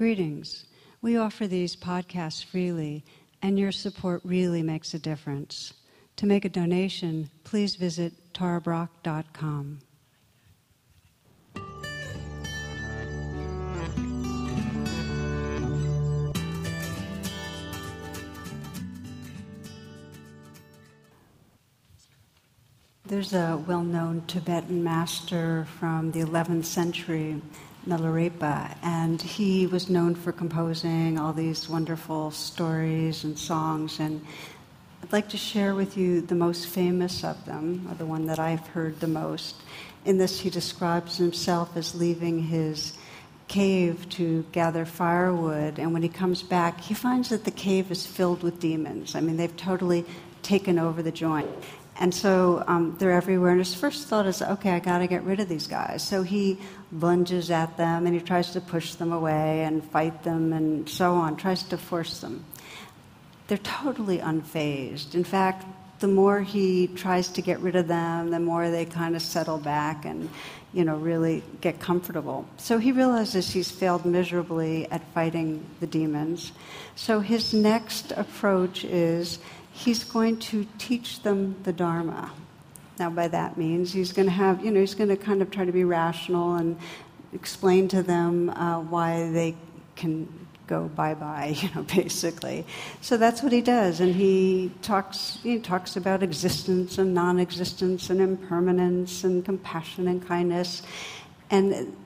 Greetings. We offer these podcasts freely, and your support really makes a difference. To make a donation, please visit tarabrach.com. There's a well known Tibetan master from the 11th century Milarepa, and he was known for composing all these wonderful stories and songs. And I'd like to share with you the most famous of them, or the one that I've heard the most. In this, he describes himself as leaving his cave to gather firewood, and when he comes back, he finds that the cave is filled with demons. I mean, they've totally taken over the joint. And so um, they're everywhere. And his first thought is, okay, I got to get rid of these guys. So he lunges at them and he tries to push them away and fight them and so on, tries to force them. They're totally unfazed. In fact, the more he tries to get rid of them, the more they kind of settle back and, you know, really get comfortable. So he realizes he's failed miserably at fighting the demons. So his next approach is he's going to teach them the Dharma. Now, by that means, he's going to have, you know, he's going to kind of try to be rational and explain to them uh, why they can go bye bye, you know, basically. So that's what he does, and he talks. He talks about existence and non-existence and impermanence and compassion and kindness, and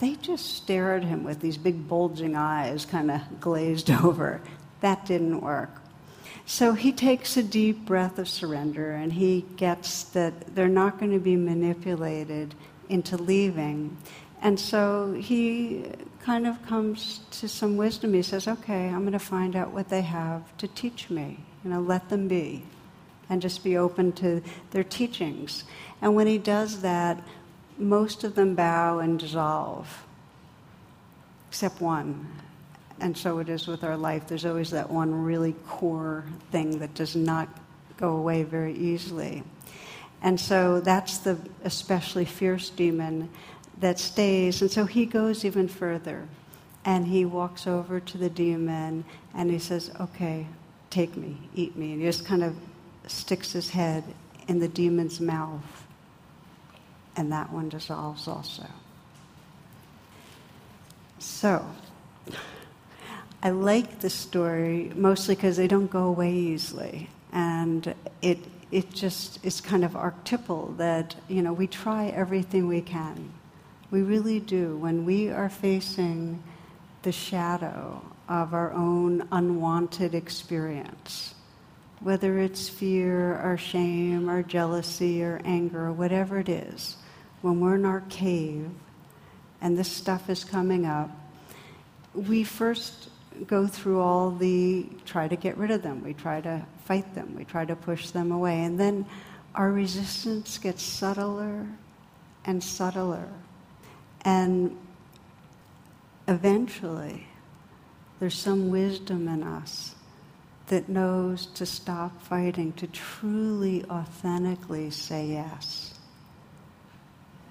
they just stare at him with these big bulging eyes, kind of glazed over. That didn't work. So he takes a deep breath of surrender and he gets that they're not going to be manipulated into leaving. And so he kind of comes to some wisdom. He says, okay, I'm going to find out what they have to teach me. You know, let them be. And just be open to their teachings. And when he does that, most of them bow and dissolve, except one. And so it is with our life. There's always that one really core thing that does not go away very easily. And so that's the especially fierce demon that stays. And so he goes even further. And he walks over to the demon and he says, Okay, take me, eat me. And he just kind of sticks his head in the demon's mouth. And that one dissolves also. So, I like the story mostly because they don't go away easily. And it, it just is kind of archetypal that, you know, we try everything we can. We really do. When we are facing the shadow of our own unwanted experience, whether it's fear or shame or jealousy or anger or whatever it is, when we're in our cave and this stuff is coming up, we first go through all the try to get rid of them, we try to fight them, we try to push them away. And then our resistance gets subtler and subtler. And eventually, there's some wisdom in us that knows to stop fighting, to truly, authentically say yes.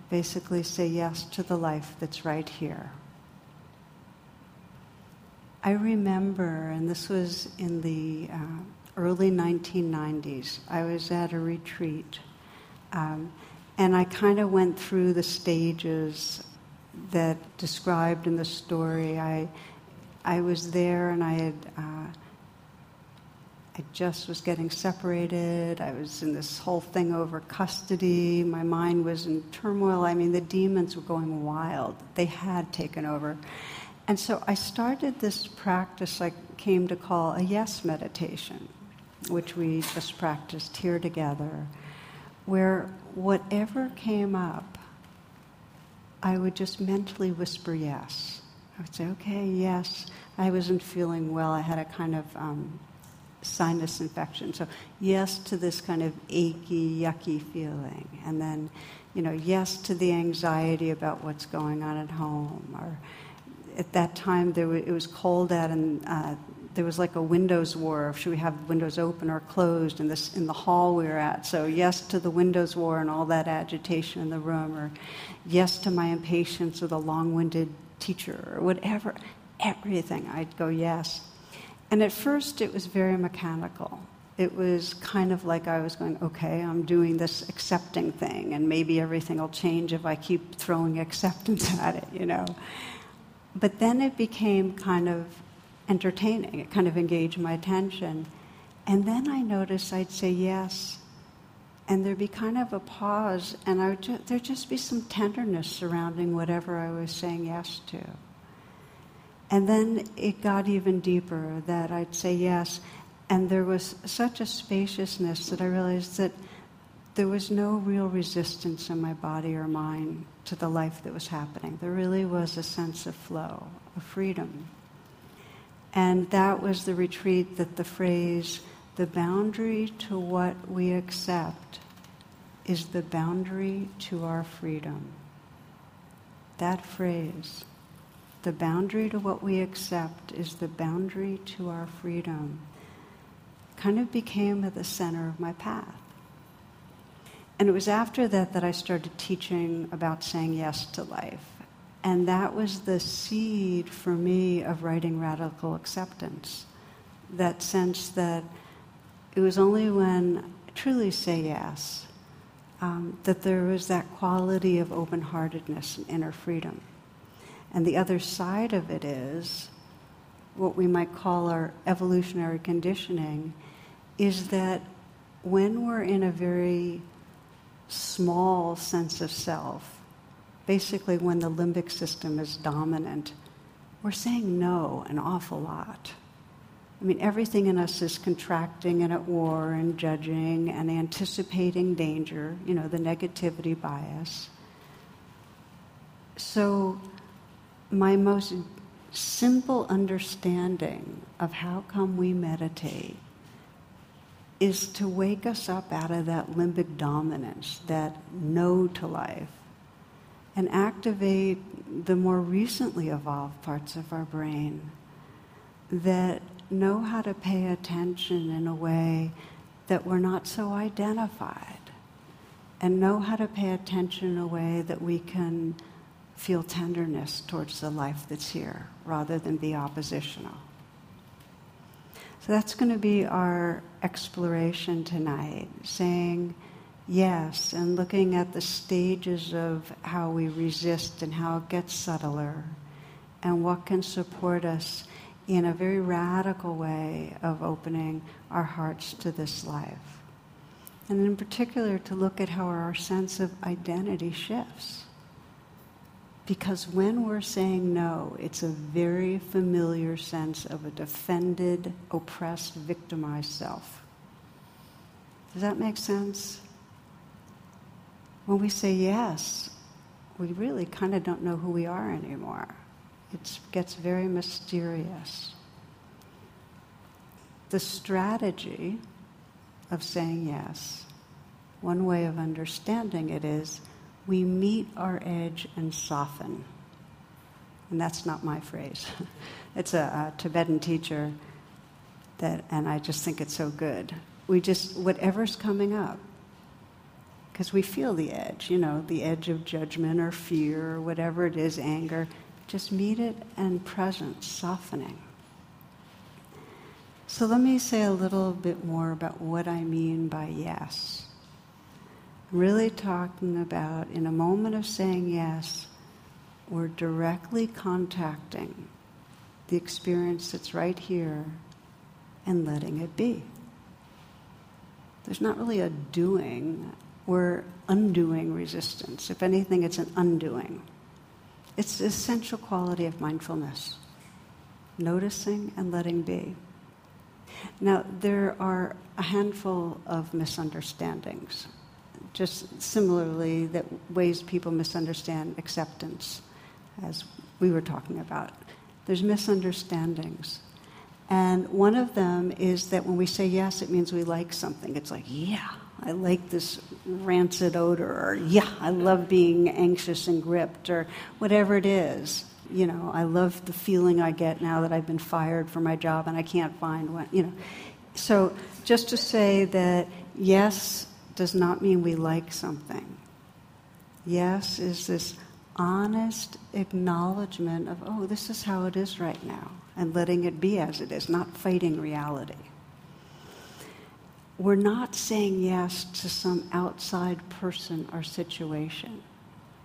Basically, say yes to the life that's right here. I remember, and this was in the uh, early 1990s, I was at a retreat. Um, and I kind of went through the stages that described in the story. I, I was there and I had, uh, I just was getting separated. I was in this whole thing over custody. My mind was in turmoil. I mean, the demons were going wild. They had taken over. And so I started this practice I came to call a yes meditation, which we just practiced here together, where whatever came up, I would just mentally whisper yes. I would say, okay, yes. I wasn't feeling well. I had a kind of um, sinus infection. So, yes to this kind of achy, yucky feeling. And then, you know, yes to the anxiety about what's going on at home. Or, at that time there it was cold out and uh, there was like a windows war. Should we have windows open or closed in this in the hall we were at? So yes to the windows war and all that agitation in the room, or yes to my impatience with a long-winded teacher, or whatever. everything, I'd go yes. And at first, it was very mechanical. It was kind of like I was going, okay, I'm doing this accepting thing, and maybe everything will change if I keep throwing acceptance at it, you know. But then it became kind of entertaining. It kind of engaged my attention. And then I noticed I'd say yes, and there'd be kind of a pause, and I would ju- there'd just be some tenderness surrounding whatever I was saying yes to. And then it got even deeper that I'd say yes, and there was such a spaciousness that I realized that there was no real resistance in my body or mind to the life that was happening. There really was a sense of flow, of freedom. And that was the retreat that the phrase, the boundary to what we accept is the boundary to our freedom. That phrase, the boundary to what we accept is the boundary to our freedom, kind of became at the center of my path. And it was after that that I started teaching about saying yes to life. And that was the seed for me of writing Radical Acceptance. That sense that it was only when I truly say yes um, that there was that quality of open heartedness and inner freedom. And the other side of it is what we might call our evolutionary conditioning is that when we're in a very small sense of self, basically when the limbic system is dominant, we're saying no an awful lot. I mean, everything in us is contracting and at war and judging and anticipating danger, you know, the negativity bias. So, my most simple understanding of how come we meditate is to wake us up out of that limbic dominance, that no to life, and activate the more recently evolved parts of our brain that know how to pay attention in a way that we're not so identified, and know how to pay attention in a way that we can feel tenderness towards the life that's here rather than be oppositional. So that's going to be our exploration tonight, saying yes and looking at the stages of how we resist and how it gets subtler and what can support us in a very radical way of opening our hearts to this life. And in particular, to look at how our sense of identity shifts. Because when we're saying no, it's a very familiar sense of a defended, oppressed, victimized self. Does that make sense? When we say yes, we really kind of don't know who we are anymore. It gets very mysterious. The strategy of saying yes, one way of understanding it is we meet our edge and soften. And that's not my phrase. it's a, a, Tibetan teacher that, and I just think it's so good. We just, whatever's coming up, because we feel the edge, you know, the edge of judgment or fear or whatever it is, anger, just meet it and presence, softening. So let me say a little bit more about what I mean by yes really talking about in a moment of saying yes, we're directly contacting the experience that's right here and letting it be. There's not really a doing, we're undoing resistance. If anything, it's an undoing. It's the essential quality of mindfulness noticing and letting be. Now, there are a handful of misunderstandings just similarly that ways people misunderstand acceptance, as we were talking about. There's misunderstandings. And one of them is that when we say yes, it means we like something. It's like, yeah, I like this rancid odor, or yeah, I love being anxious and gripped, or whatever it is. You know, I love the feeling I get now that I've been fired from my job and I can't find one, you know. So just to say that yes, does not mean we like something. Yes is this honest acknowledgement of, oh, this is how it is right now, and letting it be as it is, not fighting reality. We're not saying yes to some outside person or situation.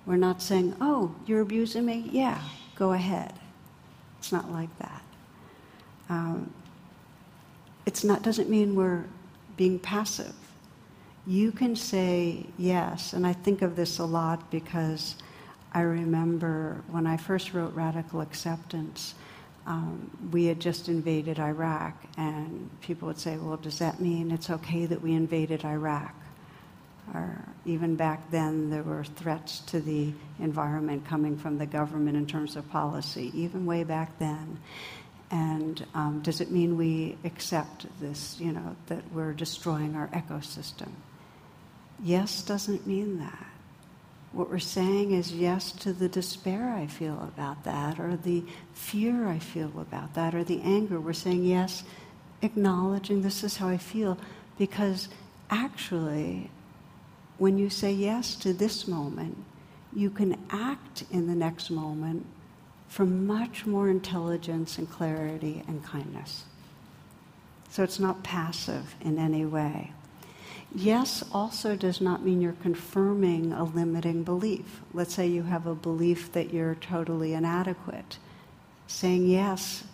We're not saying, oh, you're abusing me? Yeah, go ahead. It's not like that. Um, it's not doesn't mean we're being passive. You can say yes, and I think of this a lot because I remember when I first wrote Radical Acceptance, um, we had just invaded Iraq, and people would say, Well, does that mean it's okay that we invaded Iraq? Or even back then, there were threats to the environment coming from the government in terms of policy, even way back then. And um, does it mean we accept this, you know, that we're destroying our ecosystem? Yes doesn't mean that. What we're saying is yes to the despair I feel about that, or the fear I feel about that, or the anger. We're saying yes, acknowledging this is how I feel, because actually, when you say yes to this moment, you can act in the next moment from much more intelligence and clarity and kindness. So it's not passive in any way. Yes also does not mean you're confirming a limiting belief. Let's say you have a belief that you're totally inadequate. Saying yes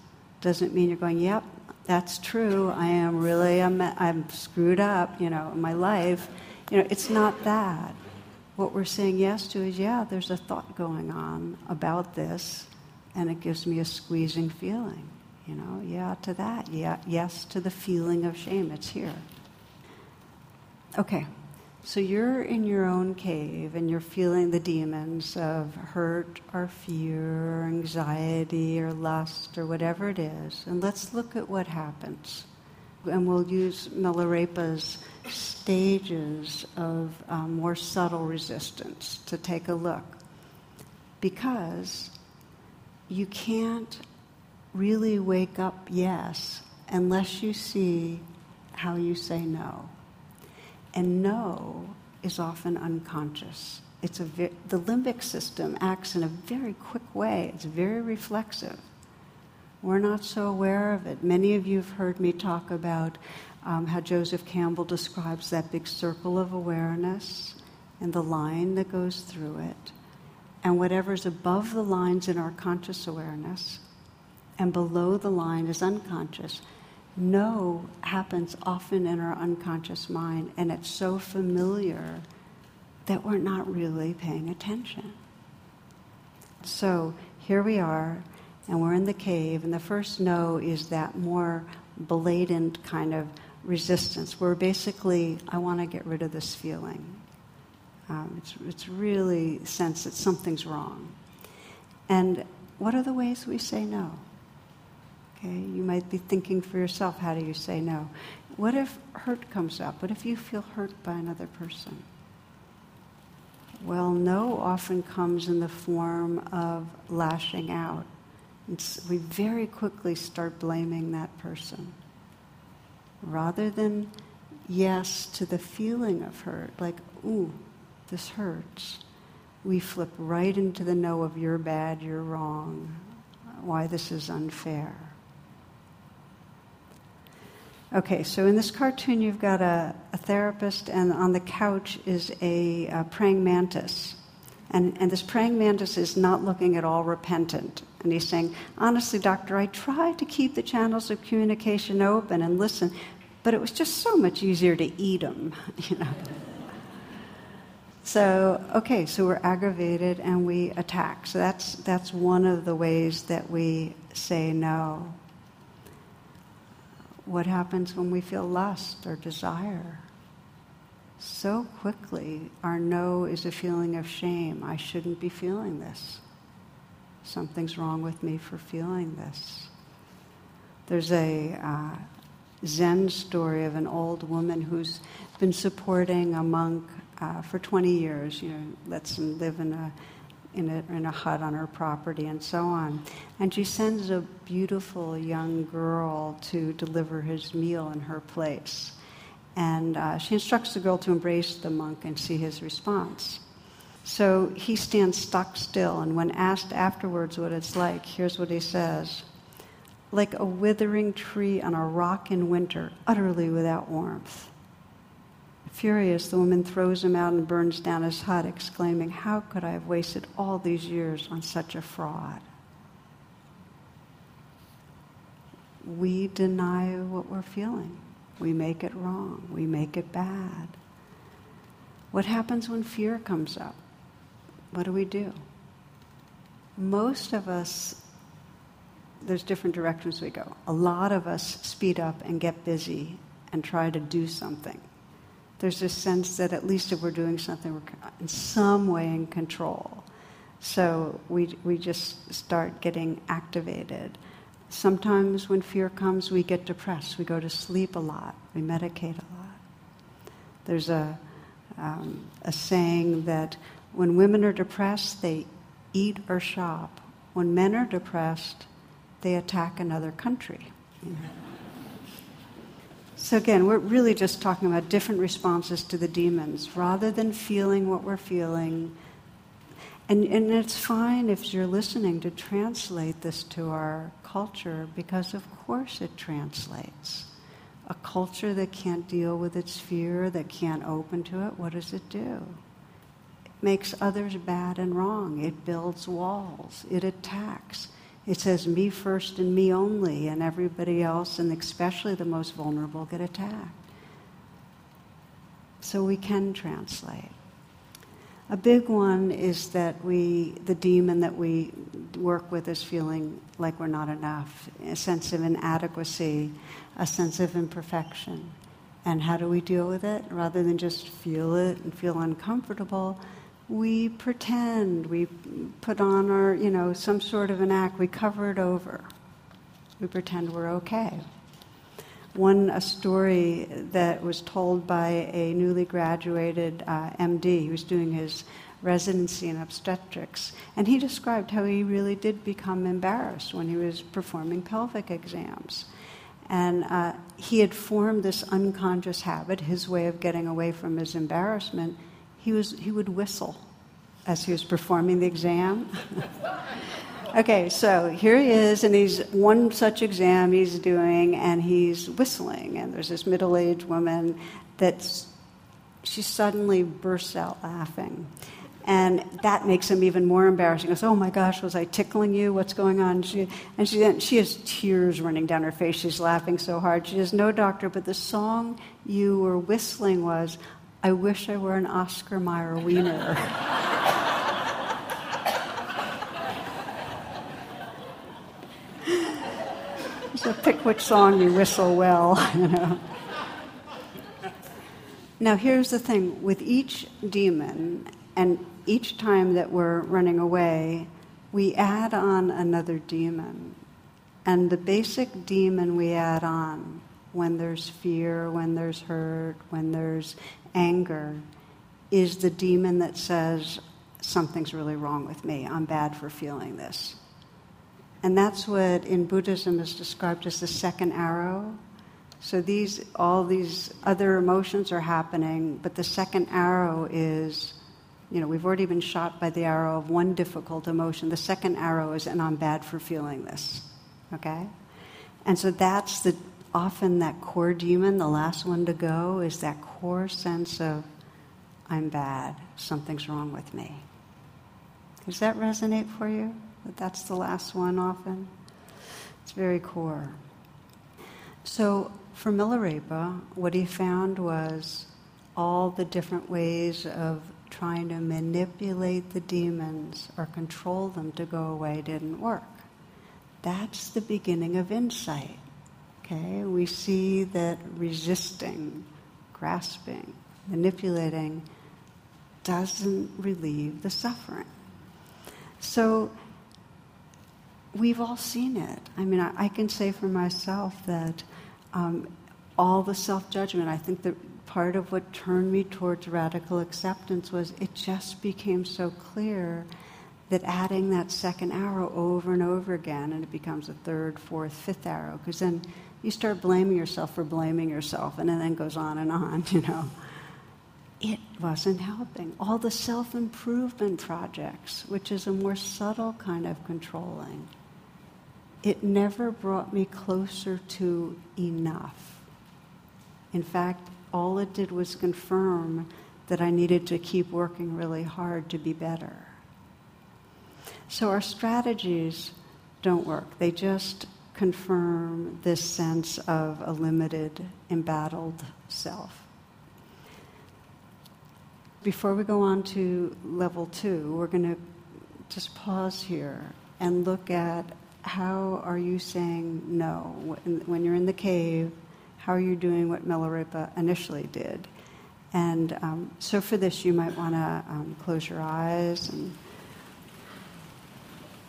doesn't mean you're going, yep, that's true. I am really, I'm, I'm screwed up, you know, in my life. You know, it's not that. What we're saying yes to is, yeah, there's a thought going on about this, and it gives me a squeezing feeling. You know, yeah to that. Yeah, yes to the feeling of shame. It's here. Okay, so you're in your own cave and you're feeling the demons of hurt or fear or anxiety or lust or whatever it is. And let's look at what happens. And we'll use Milarepa's stages of um, more subtle resistance to take a look. Because you can't really wake up yes unless you see how you say no. And no is often unconscious. It's a ve- the limbic system acts in a very quick way, it's very reflexive. We're not so aware of it. Many of you have heard me talk about um, how Joseph Campbell describes that big circle of awareness and the line that goes through it, and whatever's above the lines in our conscious awareness and below the line is unconscious no happens often in our unconscious mind, and it's so familiar that we're not really paying attention. So here we are, and we're in the cave, and the first no is that more blatant kind of resistance, where basically, I want to get rid of this feeling. Um, it's, it's really sense that something's wrong. And what are the ways we say no? Okay, you might be thinking for yourself, how do you say no? What if hurt comes up? What if you feel hurt by another person? Well, no often comes in the form of lashing out. It's, we very quickly start blaming that person. Rather than yes to the feeling of hurt, like, ooh, this hurts, we flip right into the no of you're bad, you're wrong, why this is unfair. Okay, so in this cartoon, you've got a, a therapist, and on the couch is a, a praying mantis. And, and this praying mantis is not looking at all repentant. And he's saying, Honestly, doctor, I tried to keep the channels of communication open and listen, but it was just so much easier to eat them, you know. So, okay, so we're aggravated and we attack. So that's, that's one of the ways that we say no what happens when we feel lust or desire. So quickly, our no is a feeling of shame. I shouldn't be feeling this. Something's wrong with me for feeling this. There's a uh, Zen story of an old woman who's been supporting a monk uh, for 20 years, you know, lets him live in a in a, in a hut on her property and so on. And she sends a beautiful young girl to deliver his meal in her place. And uh, she instructs the girl to embrace the monk and see his response. So he stands stock still, and when asked afterwards what it's like, here's what he says like a withering tree on a rock in winter, utterly without warmth. Furious, the woman throws him out and burns down his hut, exclaiming, How could I have wasted all these years on such a fraud? We deny what we're feeling. We make it wrong. We make it bad. What happens when fear comes up? What do we do? Most of us, there's different directions we go. A lot of us speed up and get busy and try to do something there's this sense that at least if we're doing something, we're in some way in control. So we, we just start getting activated. Sometimes when fear comes, we get depressed. We go to sleep a lot. We medicate a lot. There's a, um, a saying that when women are depressed, they eat or shop. When men are depressed, they attack another country. So, again, we're really just talking about different responses to the demons rather than feeling what we're feeling. And, and it's fine if you're listening to translate this to our culture because, of course, it translates. A culture that can't deal with its fear, that can't open to it, what does it do? It makes others bad and wrong. It builds walls. It attacks. It says me first and me only, and everybody else, and especially the most vulnerable, get attacked. So we can translate. A big one is that we, the demon that we work with is feeling like we're not enough, a sense of inadequacy, a sense of imperfection. And how do we deal with it? Rather than just feel it and feel uncomfortable, we pretend, we put on our, you know, some sort of an act, we cover it over. We pretend we're okay. One, a story that was told by a newly graduated uh, MD, he was doing his residency in obstetrics, and he described how he really did become embarrassed when he was performing pelvic exams. And uh, he had formed this unconscious habit, his way of getting away from his embarrassment he, was, he would whistle as he was performing the exam. okay, so here he is, and he's one such exam he's doing, and he's whistling, and there's this middle aged woman that's she suddenly bursts out laughing. And that makes him even more embarrassing. He goes, Oh my gosh, was I tickling you? What's going on? She, and she, she has tears running down her face. She's laughing so hard. She says, No, doctor, but the song you were whistling was, I wish I were an Oscar Mayer wiener. so pick which song you whistle well, you know. Now here's the thing with each demon and each time that we're running away, we add on another demon. And the basic demon we add on when there's fear, when there's hurt, when there's anger is the demon that says, something's really wrong with me. I'm bad for feeling this. And that's what in Buddhism is described as the second arrow. So these, all these other emotions are happening, but the second arrow is, you know, we've already been shot by the arrow of one difficult emotion. The second arrow is, and I'm bad for feeling this. Okay? And so that's the often that core demon, the last one to go, is that core sense of, I'm bad, something's wrong with me. Does that resonate for you? That that's the last one often? It's very core. So for Milarepa, what he found was all the different ways of trying to manipulate the demons or control them to go away didn't work. That's the beginning of insight. Okay, we see that resisting, grasping, manipulating doesn't relieve the suffering. So we've all seen it. I mean, I, I can say for myself that um, all the self judgment, I think that part of what turned me towards radical acceptance was it just became so clear that adding that second arrow over and over again, and it becomes a third, fourth, fifth arrow, because then you start blaming yourself for blaming yourself, and it then goes on and on, you know. It wasn't helping. All the self improvement projects, which is a more subtle kind of controlling, it never brought me closer to enough. In fact, all it did was confirm that I needed to keep working really hard to be better. So our strategies don't work. They just confirm this sense of a limited, embattled self. Before we go on to level two, we're going to just pause here and look at how are you saying no? When you're in the cave, how are you doing what Milarepa initially did? And um, so for this, you might want to um, close your eyes and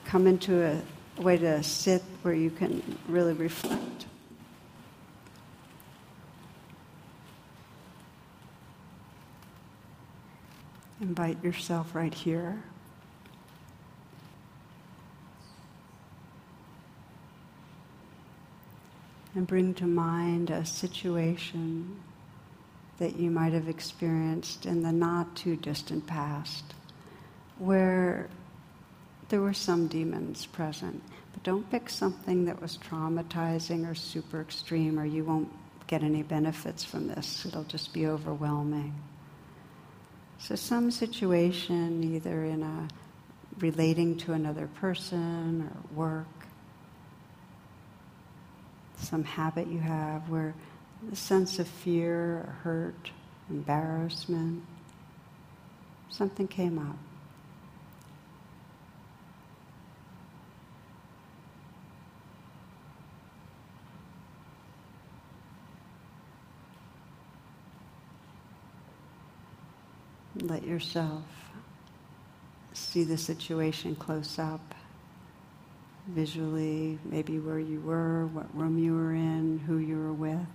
come into a way to sit where you can really reflect. Invite yourself right here. And bring to mind a situation that you might have experienced in the not too distant past where there were some demons present. But don't pick something that was traumatizing or super extreme, or you won't get any benefits from this. It'll just be overwhelming. So, some situation, either in a relating to another person or work, some habit you have where the sense of fear or hurt, embarrassment, something came up. Let yourself see the situation close up, visually, maybe where you were, what room you were in, who you were with.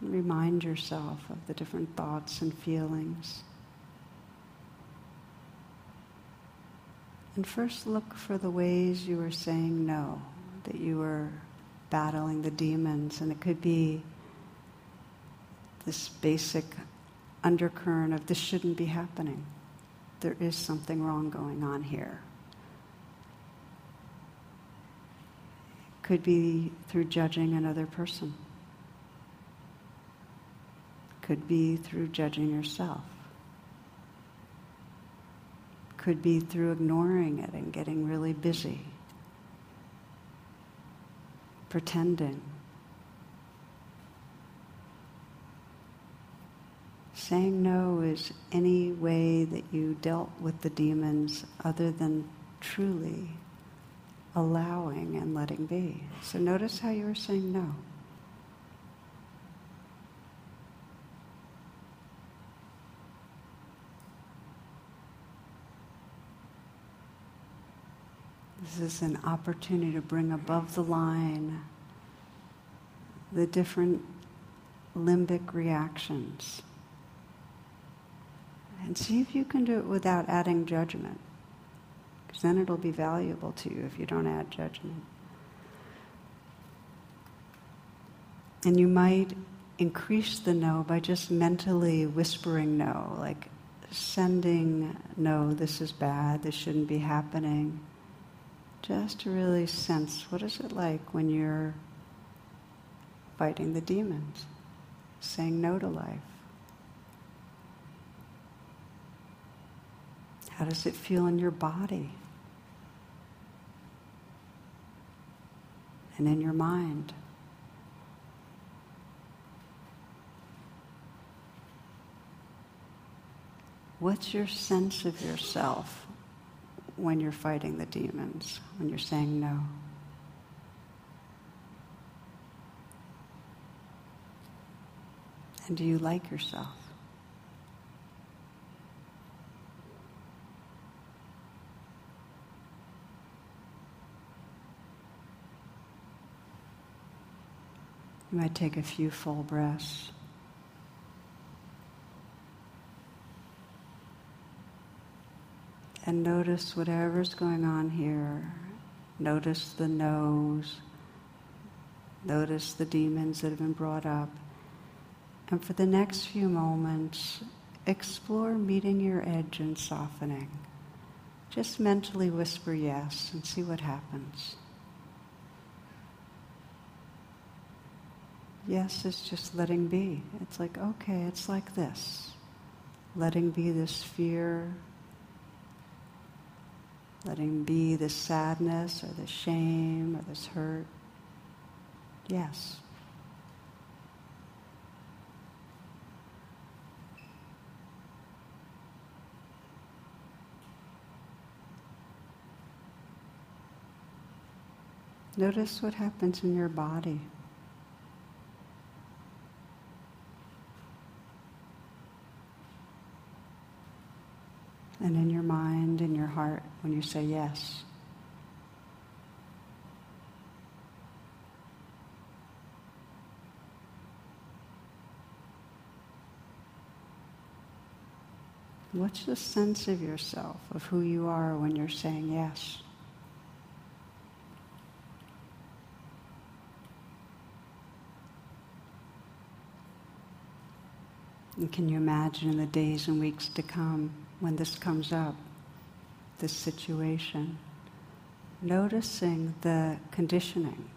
Remind yourself of the different thoughts and feelings. And first look for the ways you were saying no, that you were battling the demons. And it could be this basic undercurrent of this shouldn't be happening. There is something wrong going on here. Could be through judging another person. Could be through judging yourself. Could be through ignoring it and getting really busy. Pretending. Saying no is any way that you dealt with the demons other than truly allowing and letting be. So notice how you were saying no. This is an opportunity to bring above the line the different limbic reactions and see if you can do it without adding judgment. Because then it'll be valuable to you if you don't add judgment. And you might increase the no by just mentally whispering no, like sending no, this is bad, this shouldn't be happening. Just to really sense what is it like when you're fighting the demons, saying no to life. How does it feel in your body? And in your mind? What's your sense of yourself when you're fighting the demons, when you're saying no? And do you like yourself? You might take a few full breaths. And notice whatever's going on here. Notice the nose. Notice the demons that have been brought up. And for the next few moments, explore meeting your edge and softening. Just mentally whisper yes and see what happens. Yes is just letting be. It's like, okay, it's like this. Letting be this fear, letting be this sadness or this shame or this hurt. Yes. Notice what happens in your body. And in your mind, in your heart, when you say yes. What's the sense of yourself, of who you are when you're saying yes? And can you imagine in the days and weeks to come when this comes up, this situation, noticing the conditioning,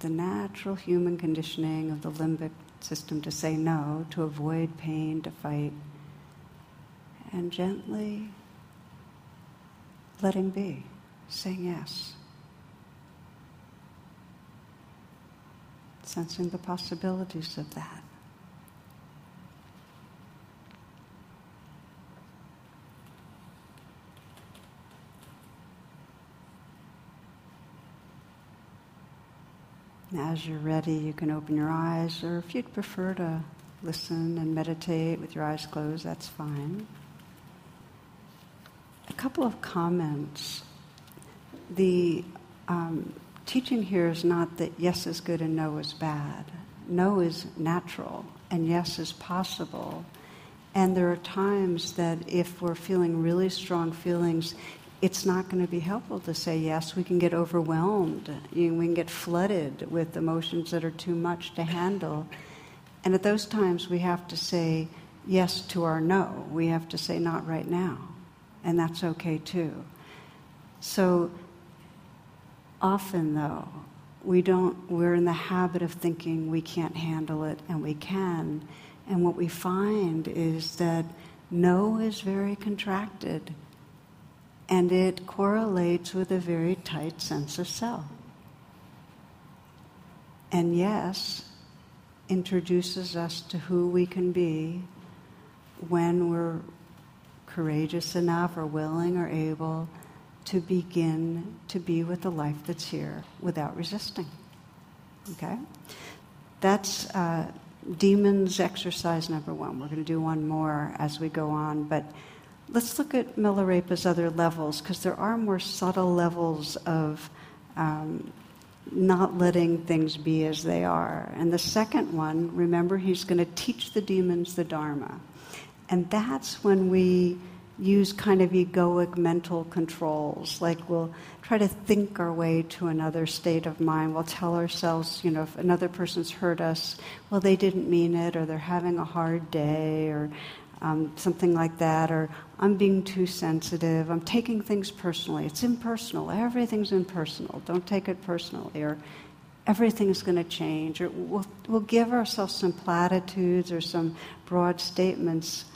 the natural human conditioning of the limbic system to say no, to avoid pain, to fight, and gently letting be, saying yes. Sensing the possibilities of that. As you're ready, you can open your eyes, or if you'd prefer to listen and meditate with your eyes closed, that's fine. A couple of comments. The um, teaching here is not that yes is good and no is bad. No is natural, and yes is possible. And there are times that if we're feeling really strong feelings, it's not going to be helpful to say yes. We can get overwhelmed. we can get flooded with emotions that are too much to handle. And at those times, we have to say yes to our no. We have to say not right now. And that's okay too. So often, though, we don't, we're in the habit of thinking we can't handle it and we can. And what we find is that no is very contracted and it correlates with a very tight sense of self. And yes, introduces us to who we can be when we're courageous enough or willing or able to begin to be with the life that's here without resisting. Okay? That's uh, demons exercise number one. We're going to do one more as we go on, but let's look at Milarepa's other levels because there are more subtle levels of um, not letting things be as they are. And the second one, remember, he's going to teach the demons the Dharma. And that's when we use kind of egoic mental controls. Like we'll try to think our way to another state of mind. We'll tell ourselves, you know, if another person's hurt us, well, they didn't mean it, or they're having a hard day, or um, something like that, or I'm being too sensitive, I'm taking things personally. It's impersonal, everything's impersonal, don't take it personally, or everything's going to change, or we'll, we'll give ourselves some platitudes or some broad statements.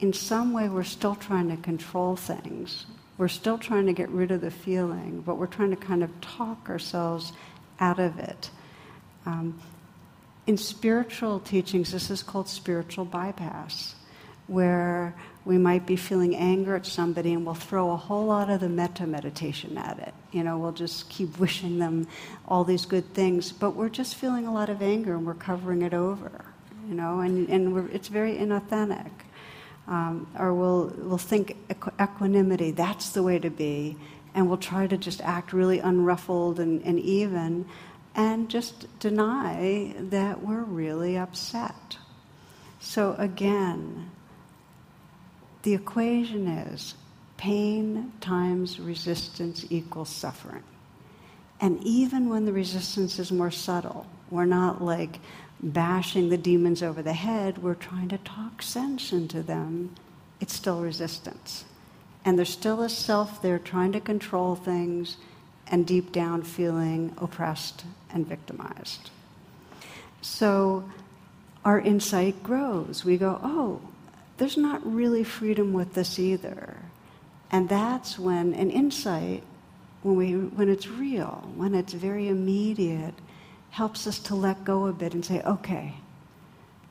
In some way, we're still trying to control things. We're still trying to get rid of the feeling, but we're trying to kind of talk ourselves out of it. Um, in spiritual teachings, this is called spiritual bypass where we might be feeling anger at somebody and we'll throw a whole lot of the metta meditation at it. You know, we'll just keep wishing them all these good things, but we're just feeling a lot of anger and we're covering it over, you know, and, and it's very inauthentic. Um, or we'll, we'll think equanimity, that's the way to be, and we'll try to just act really unruffled and, and even and just deny that we're really upset. So again, the equation is pain times resistance equals suffering. And even when the resistance is more subtle, we're not like bashing the demons over the head, we're trying to talk sense into them, it's still resistance. And there's still a self there trying to control things and deep down feeling oppressed and victimized. So our insight grows. We go, oh, there's not really freedom with this either. And that's when an insight, when, we, when it's real, when it's very immediate, helps us to let go a bit and say, okay,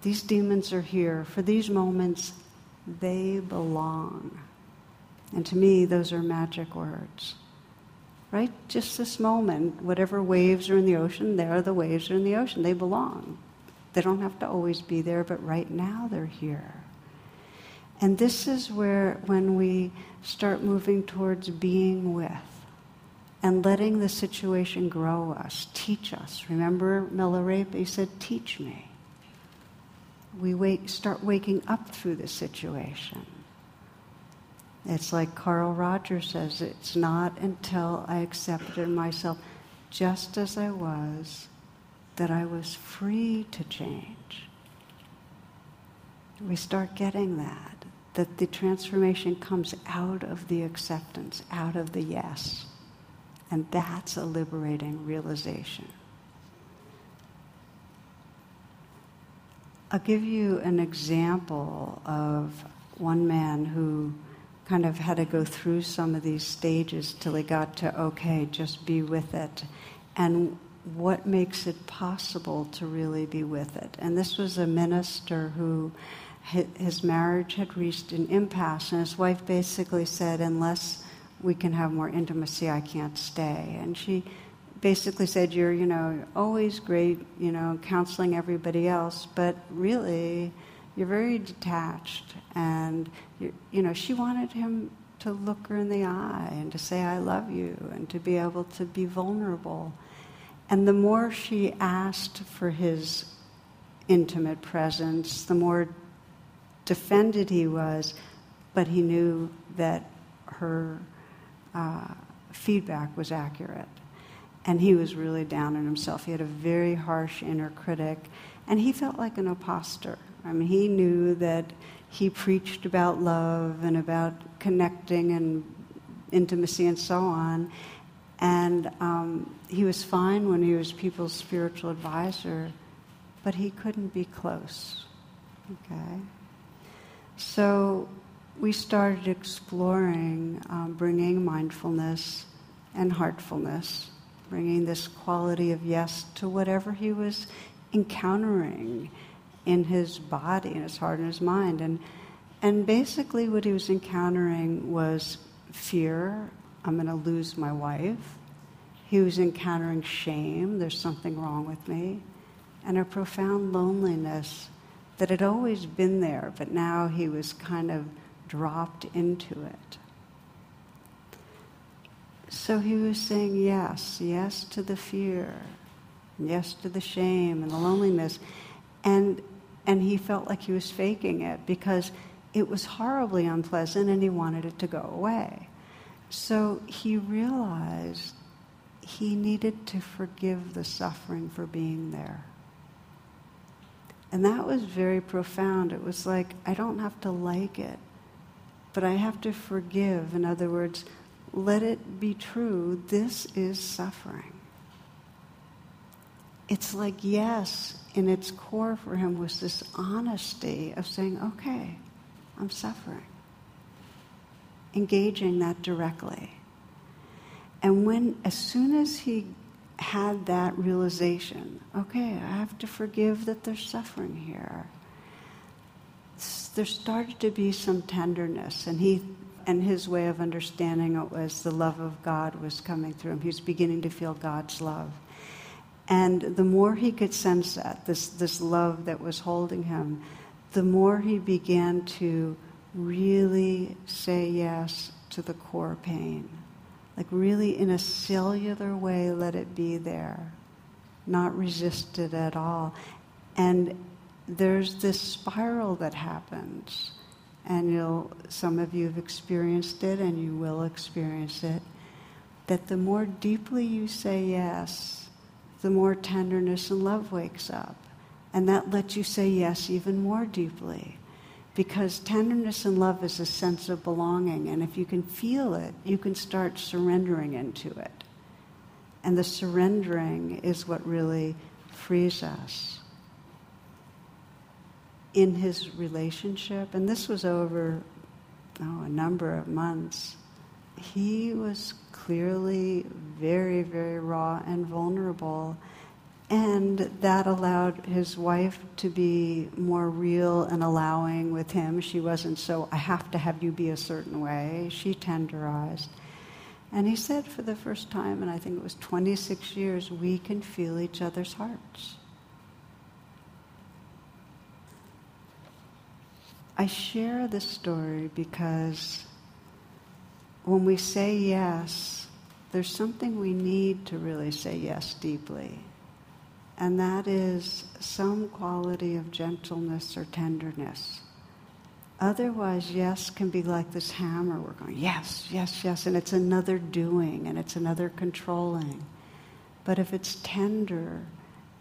these demons are here. For these moments, they belong. And to me, those are magic words. Right? Just this moment, whatever waves are in the ocean, there are the waves are in the ocean. They belong. They don't have to always be there, but right now they're here. And this is where, when we start moving towards being with and letting the situation grow us, teach us. Remember Milarepa? He said, Teach me. We wake, start waking up through the situation. It's like Carl Rogers says, it's not until I accepted myself just as I was that I was free to change. We start getting that, that the transformation comes out of the acceptance, out of the yes. And that's a liberating realization. I'll give you an example of one man who kind of had to go through some of these stages till he got to, okay, just be with it. And what makes it possible to really be with it. And this was a minister who his marriage had reached an impasse, and his wife basically said, Unless we can have more intimacy, I can't stay. And she basically said, You're, you know, always great, you know, counseling everybody else, but really, you're very detached. And, you know, she wanted him to look her in the eye and to say, I love you, and to be able to be vulnerable. And the more she asked for his intimate presence, the more defended he was, but he knew that her uh, feedback was accurate. And he was really down on himself. He had a very harsh inner critic, and he felt like an imposter. I mean, he knew that he preached about love and about connecting and intimacy and so on, and um, he was fine when he was people's spiritual advisor, but he couldn't be close. Okay? So we started exploring um, bringing mindfulness and heartfulness, bringing this quality of yes to whatever he was encountering in his body, in his heart, and his mind. And, and basically, what he was encountering was fear I'm going to lose my wife. He was encountering shame, there's something wrong with me, and a profound loneliness that had always been there, but now he was kind of dropped into it. So he was saying yes, yes to the fear, yes to the shame and the loneliness. And, and he felt like he was faking it because it was horribly unpleasant and he wanted it to go away. So he realized he needed to forgive the suffering for being there. And that was very profound. It was like, I don't have to like it, but I have to forgive. In other words, let it be true. This is suffering. It's like, yes, in its core for him was this honesty of saying, okay, I'm suffering engaging that directly. And when, as soon as he had that realization, okay, I have to forgive that there's suffering here. There started to be some tenderness, and he and his way of understanding it was the love of God was coming through him. He was beginning to feel God's love. And the more he could sense that, this, this love that was holding him, the more he began to really say yes to the core pain. Like, really, in a cellular way, let it be there, not resist it at all. And there's this spiral that happens. And you'll, some of you have experienced it, and you will experience it. That the more deeply you say yes, the more tenderness and love wakes up. And that lets you say yes even more deeply. Because tenderness and love is a sense of belonging. And if you can feel it, you can start surrendering into it. And the surrendering is what really frees us. In his relationship, and this was over oh, a number of months, he was clearly very, very raw and vulnerable. And that allowed his wife to be more real and allowing with him. She wasn't so, I have to have you be a certain way. She tenderized. And he said for the first time, and I think it was 26 years, we can feel each other's hearts. I share this story because when we say yes, there's something we need to really say yes deeply. And that is some quality of gentleness or tenderness. Otherwise, yes can be like this hammer. We're going, yes, yes, yes, and it's another doing and it's another controlling. But if it's tender,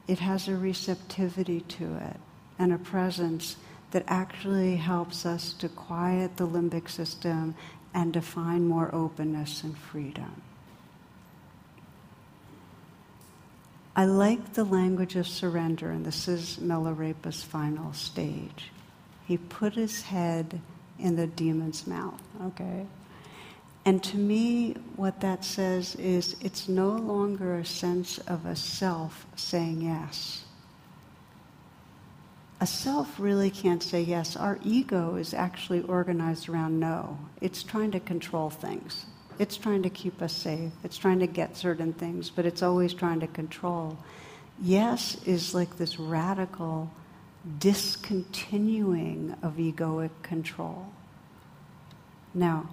it has a receptivity to it and a presence that actually helps us to quiet the limbic system and to find more openness and freedom. I like the language of surrender, and this is Milarepa's final stage. He put his head in the demon's mouth, okay? And to me, what that says is it's no longer a sense of a self saying yes. A self really can't say yes. Our ego is actually organized around no. It's trying to control things. It's trying to keep us safe. It's trying to get certain things, but it's always trying to control. Yes is like this radical discontinuing of egoic control. Now,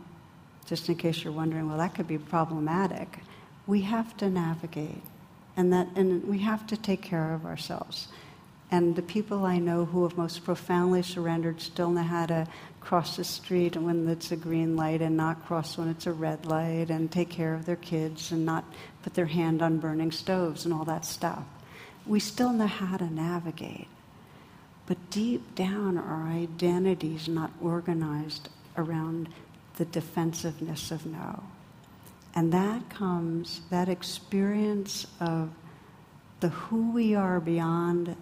just in case you're wondering, well, that could be problematic, we have to navigate and, that, and we have to take care of ourselves. And the people I know who have most profoundly surrendered still know how to cross the street when it's a green light and not cross when it's a red light and take care of their kids and not put their hand on burning stoves and all that stuff. We still know how to navigate. But deep down, our identity is not organized around the defensiveness of no. And that comes, that experience of the who we are beyond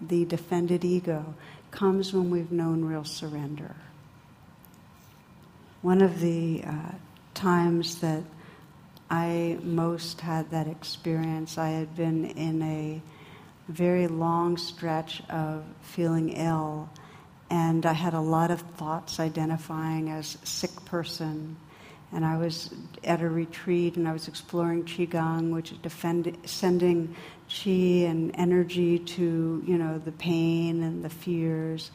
the defended ego comes when we've known real surrender. One of the uh, times that I most had that experience, I had been in a very long stretch of feeling ill, and I had a lot of thoughts identifying as sick person. And I was at a retreat and I was exploring Qigong, which is defend, sending Qi and energy to, you know, the pain and the fears.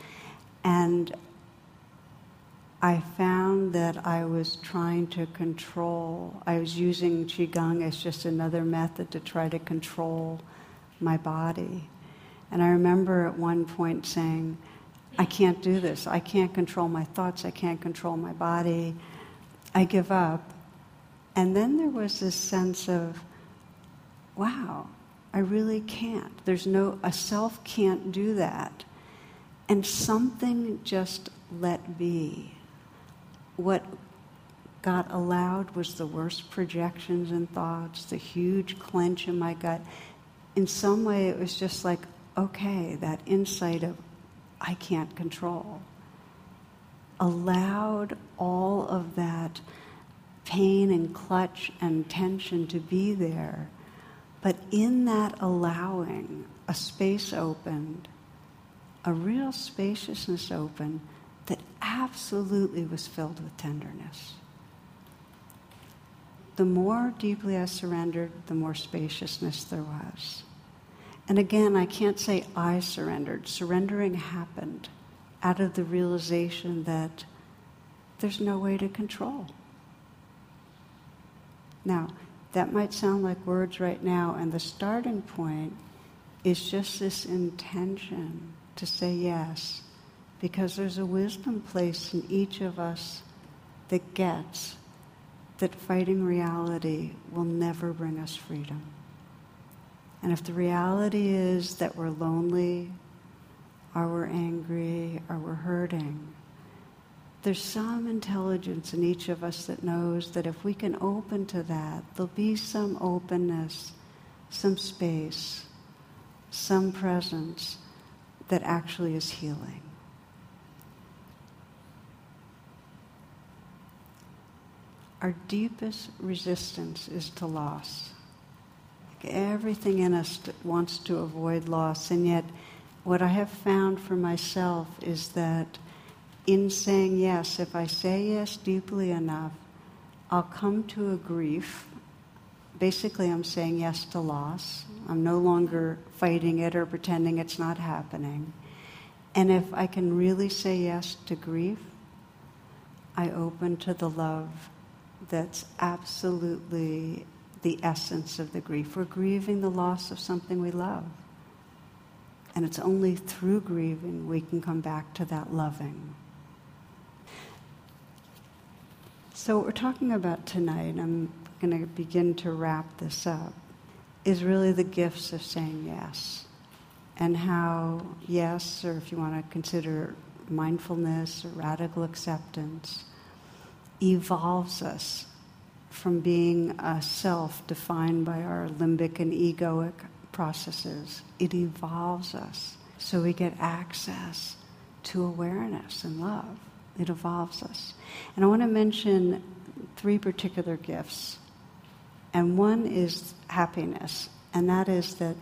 And I found that I was trying to control, I was using Qigong as just another method to try to control my body. And I remember at one point saying, I can't do this. I can't control my thoughts. I can't control my body. I give up. And then there was this sense of, wow, I really can't. There's no, a self can't do that. And something just let be. What got allowed was the worst projections and thoughts, the huge clench in my gut in some way, it was just like, okay, that insight of, I can't control. Allowed all of that pain and clutch and tension to be there. But in that allowing, a space opened, a real spaciousness opened that absolutely was filled with tenderness the more deeply I surrendered, the more spaciousness there was. And again, I can't say I surrendered. Surrendering happened out of the realization that there's no way to control. Now, that might sound like words right now, and the starting point is just this intention to say yes, because there's a wisdom place in each of us that gets that fighting reality will never bring us freedom. And if the reality is that we're lonely, Are we're angry? Are we're hurting? There's some intelligence in each of us that knows that if we can open to that, there'll be some openness, some space, some presence that actually is healing. Our deepest resistance is to loss. Like everything in us wants to avoid loss, and yet, what I have found for myself is that in saying yes, if I say yes deeply enough, I'll come to a grief. Basically, I'm saying yes to loss. I'm no longer fighting it or pretending it's not happening. And if I can really say yes to grief, I open to the love that's absolutely the essence of the grief. We're grieving the loss of something we love. And it's only through grieving we can come back to that loving. So, what we're talking about tonight, I'm going to begin to wrap this up, is really the gifts of saying yes. And how yes, or if you want to consider mindfulness or radical acceptance, evolves us from being a self defined by our limbic and egoic processes. It evolves us so we get access to awareness and love. It evolves us. And I want to mention three particular gifts. And one is happiness, and that is that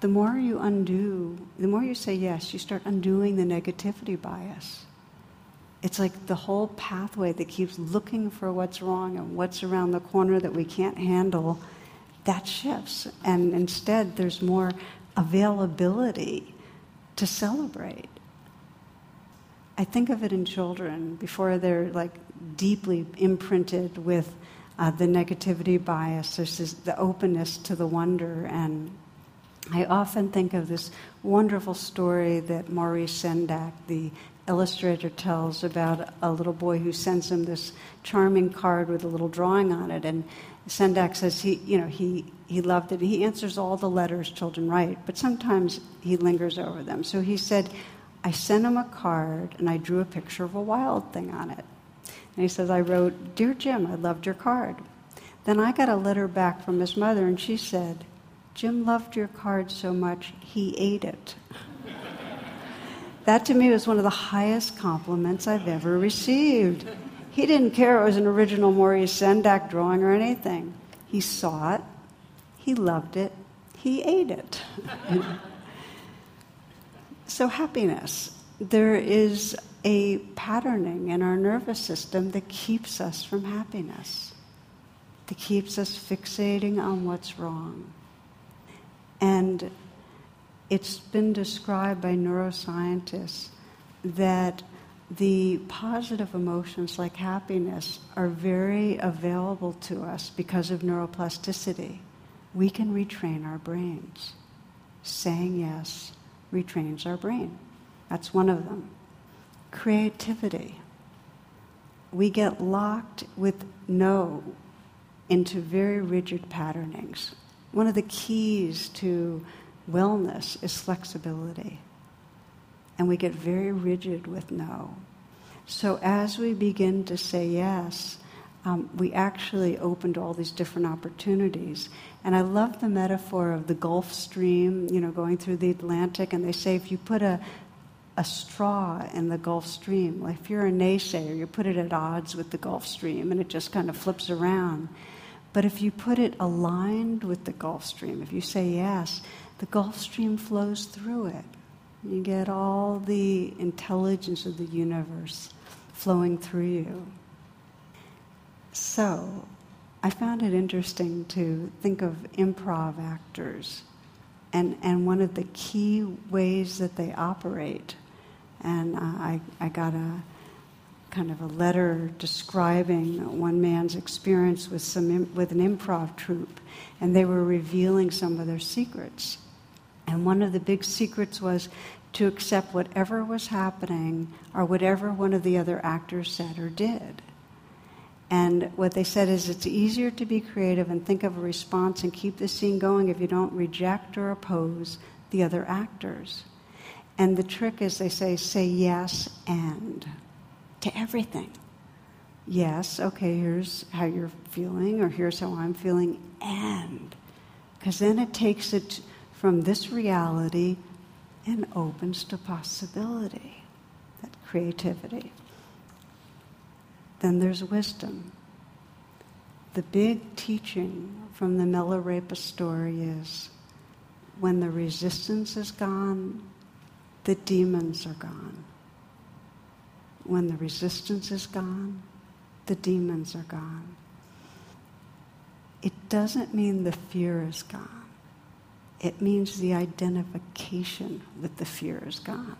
the more you undo, the more you say yes, you start undoing the negativity bias. It's like the whole pathway that keeps looking for what's wrong and what's around the corner that we can't handle, that shifts. And instead, there's more availability to celebrate. I think of it in children before they're like deeply imprinted with uh, the negativity bias. There's this, the openness to the wonder. And I often think of this wonderful story that Maurice Sendak, the illustrator tells about a little boy who sends him this charming card with a little drawing on it. And Sendak says he, you know, he, he loved it. He answers all the letters children write, but sometimes he lingers over them. So he said, I sent him a card and I drew a picture of a wild thing on it. And he says, I wrote, Dear Jim, I loved your card. Then I got a letter back from his mother and she said, Jim loved your card so much he ate it. That to me was one of the highest compliments I've ever received. He didn't care it was an original Maurice Sendak drawing or anything. He saw it, he loved it, he ate it. so, happiness. There is a patterning in our nervous system that keeps us from happiness, that keeps us fixating on what's wrong. And it's been described by neuroscientists that the positive emotions like happiness are very available to us because of neuroplasticity. We can retrain our brains. Saying yes retrains our brain. That's one of them. Creativity. We get locked with no into very rigid patternings. One of the keys to Wellness is flexibility. And we get very rigid with no. So as we begin to say yes, um, we actually opened all these different opportunities. And I love the metaphor of the Gulf Stream, you know, going through the Atlantic. And they say if you put a, a straw in the Gulf Stream, like if you're a naysayer, you put it at odds with the Gulf Stream and it just kind of flips around. But if you put it aligned with the Gulf Stream, if you say yes, the Gulf Stream flows through it. You get all the intelligence of the universe flowing through you. So, I found it interesting to think of improv actors and, and one of the key ways that they operate. And uh, I, I got a kind of a letter describing one man's experience with, some, with an improv troupe, and they were revealing some of their secrets. And one of the big secrets was to accept whatever was happening or whatever one of the other actors said or did. And what they said is it's easier to be creative and think of a response and keep the scene going if you don't reject or oppose the other actors. And the trick is they say, say yes and to everything. Yes, okay, here's how you're feeling, or here's how I'm feeling, and. Because then it takes it from this reality and opens to possibility, that creativity. Then there's wisdom. The big teaching from the Milarepa story is when the resistance is gone, the demons are gone. When the resistance is gone, the demons are gone. It doesn't mean the fear is gone. It means the identification with the fear is gone.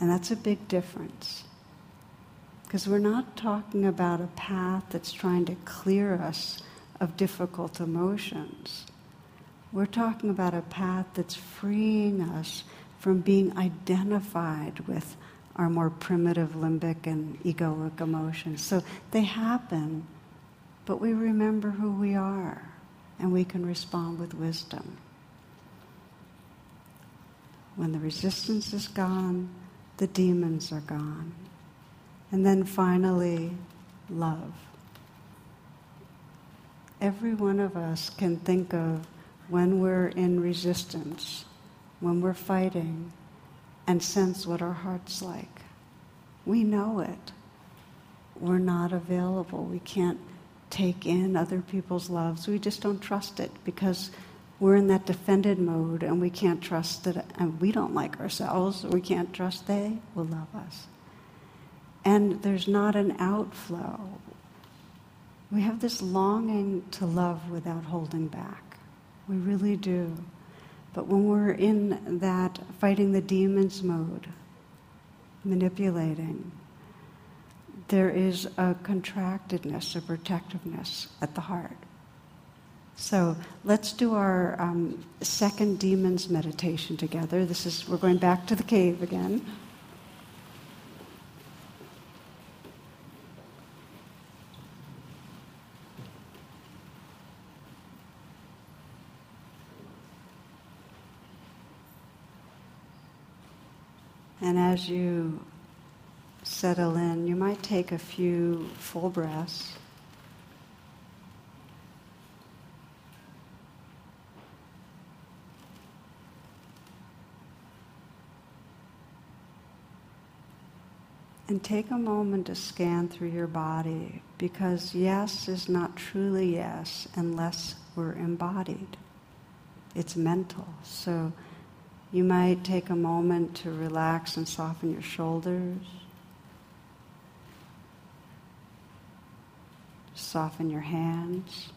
And that's a big difference. Because we're not talking about a path that's trying to clear us of difficult emotions. We're talking about a path that's freeing us from being identified with our more primitive limbic and egoic emotions. So they happen, but we remember who we are and we can respond with wisdom. When the resistance is gone, the demons are gone. And then finally, love. Every one of us can think of when we're in resistance, when we're fighting, and sense what our heart's like. We know it. We're not available. We can't take in other people's loves. We just don't trust it because we're in that defended mode and we can't trust that, and we don't like ourselves. We can't trust they will love us. And there's not an outflow. We have this longing to love without holding back. We really do. But when we're in that fighting the demons mode, manipulating, there is a contractedness, a protectiveness at the heart. So let's do our um, second demons meditation together. This is we're going back to the cave again. And as you settle in, you might take a few full breaths. And take a moment to scan through your body because yes is not truly yes unless we're embodied. It's mental. So you might take a moment to relax and soften your shoulders. Soften your hands.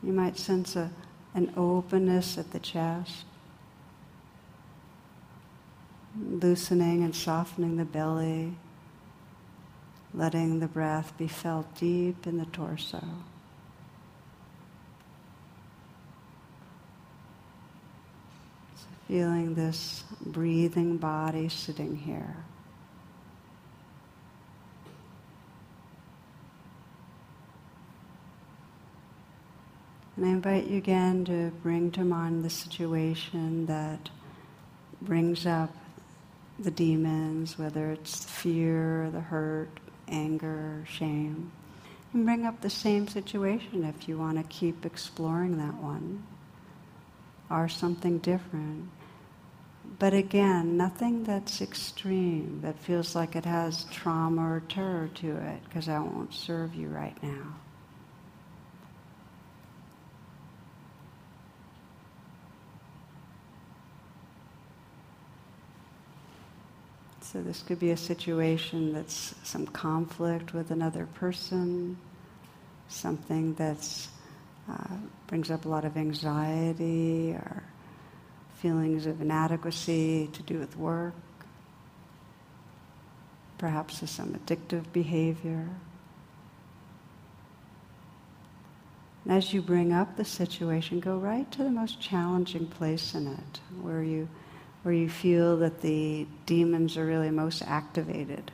You might sense a, an openness at the chest, loosening and softening the belly, letting the breath be felt deep in the torso. Feeling this breathing body sitting here. And I invite you again to bring to mind the situation that brings up the demons, whether it's fear, the hurt, anger, shame. And bring up the same situation if you want to keep exploring that one or something different. But again, nothing that's extreme, that feels like it has trauma or terror to it, because that won't serve you right now. So, this could be a situation that's some conflict with another person, something that uh, brings up a lot of anxiety or feelings of inadequacy to do with work, perhaps some addictive behavior. And as you bring up the situation, go right to the most challenging place in it, where you, where you feel that the demons are really most activated.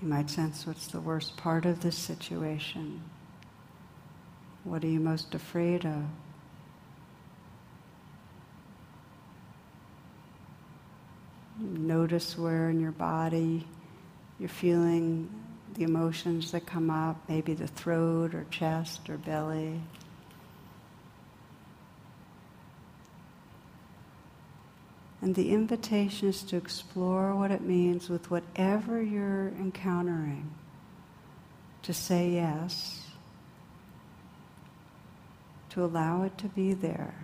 You might sense what's the worst part of this situation. What are you most afraid of? Notice where in your body you're feeling the emotions that come up, maybe the throat or chest or belly. And the invitation is to explore what it means with whatever you're encountering, to say yes, to allow it to be there.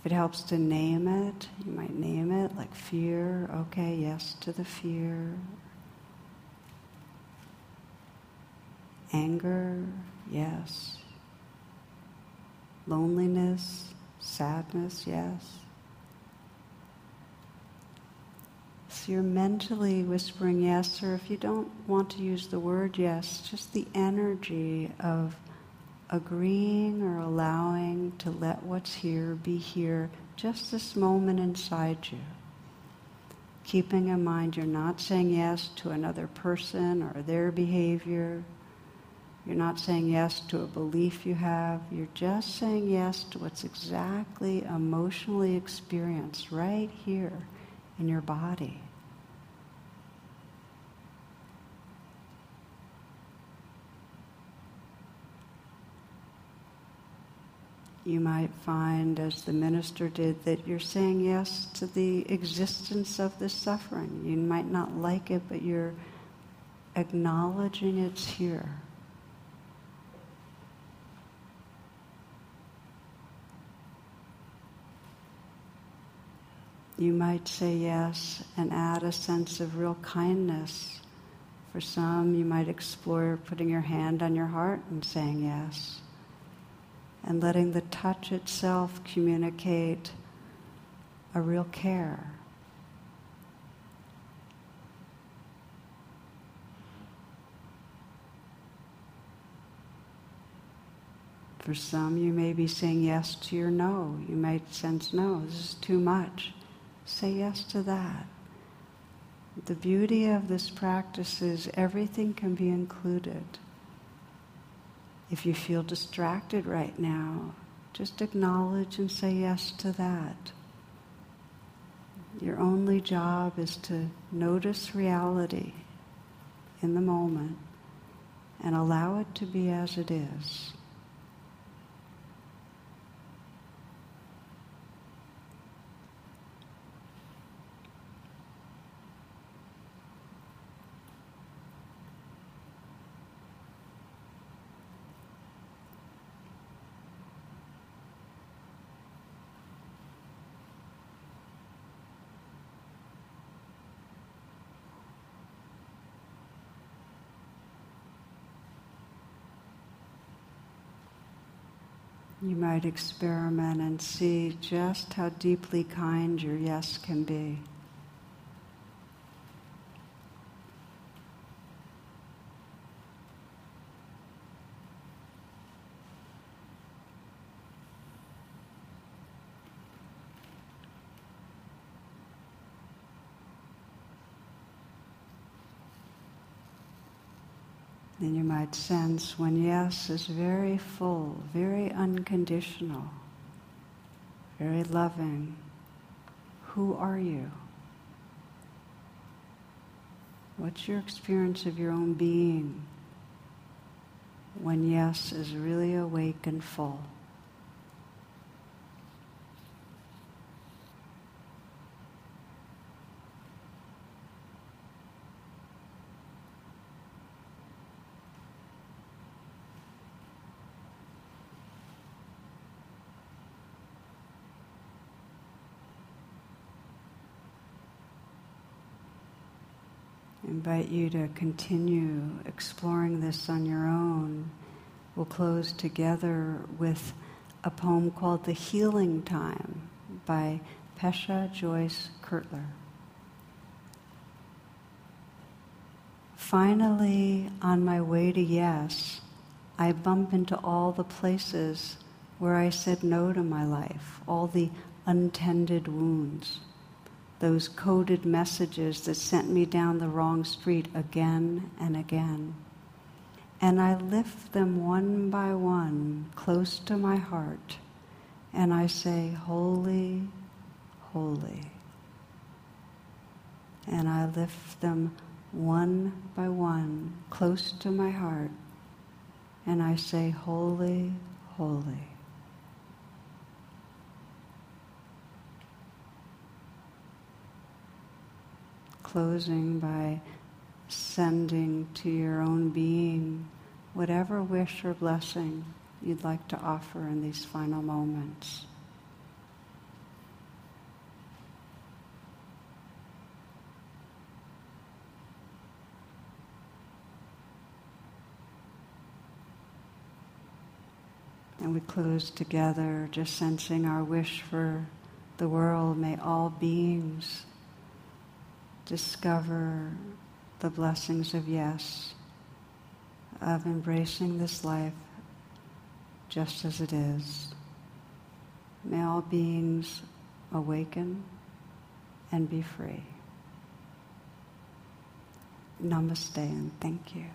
If it helps to name it, you might name it like fear. Okay, yes to the fear. Anger, yes. Loneliness, sadness, yes. So you're mentally whispering yes, or if you don't want to use the word yes, just the energy of agreeing or allowing to let what's here be here just this moment inside you. Keeping in mind you're not saying yes to another person or their behavior. You're not saying yes to a belief you have. You're just saying yes to what's exactly emotionally experienced right here in your body. You might find, as the minister did, that you're saying yes to the existence of this suffering. You might not like it, but you're acknowledging it's here. You might say yes and add a sense of real kindness. For some, you might explore putting your hand on your heart and saying yes and letting the touch itself communicate a real care. For some, you may be saying yes to your no. You might sense, no, this is too much. Say yes to that. The beauty of this practice is everything can be included. If you feel distracted right now, just acknowledge and say yes to that. Your only job is to notice reality in the moment and allow it to be as it is. You might experiment and see just how deeply kind your yes can be. Might sense when yes is very full, very unconditional, very loving. Who are you? What's your experience of your own being when yes is really awake and full? Invite you to continue exploring this on your own. We'll close together with a poem called The Healing Time by Pesha Joyce Gertler. Finally, on my way to yes, I bump into all the places where I said no to my life, all the untended wounds those coded messages that sent me down the wrong street again and again. And I lift them one by one close to my heart, and I say, Holy, holy. And I lift them one by one close to my heart, and I say, Holy, holy. Closing by sending to your own being whatever wish or blessing you'd like to offer in these final moments. And we close together, just sensing our wish for the world. May all beings discover the blessings of yes, of embracing this life just as it is. May all beings awaken and be free. Namaste and thank you.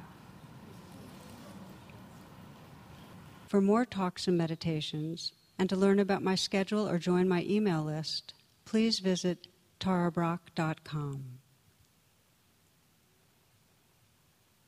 For more talks and meditations, and to learn about my schedule or join my email list, please visit tarabrach.com.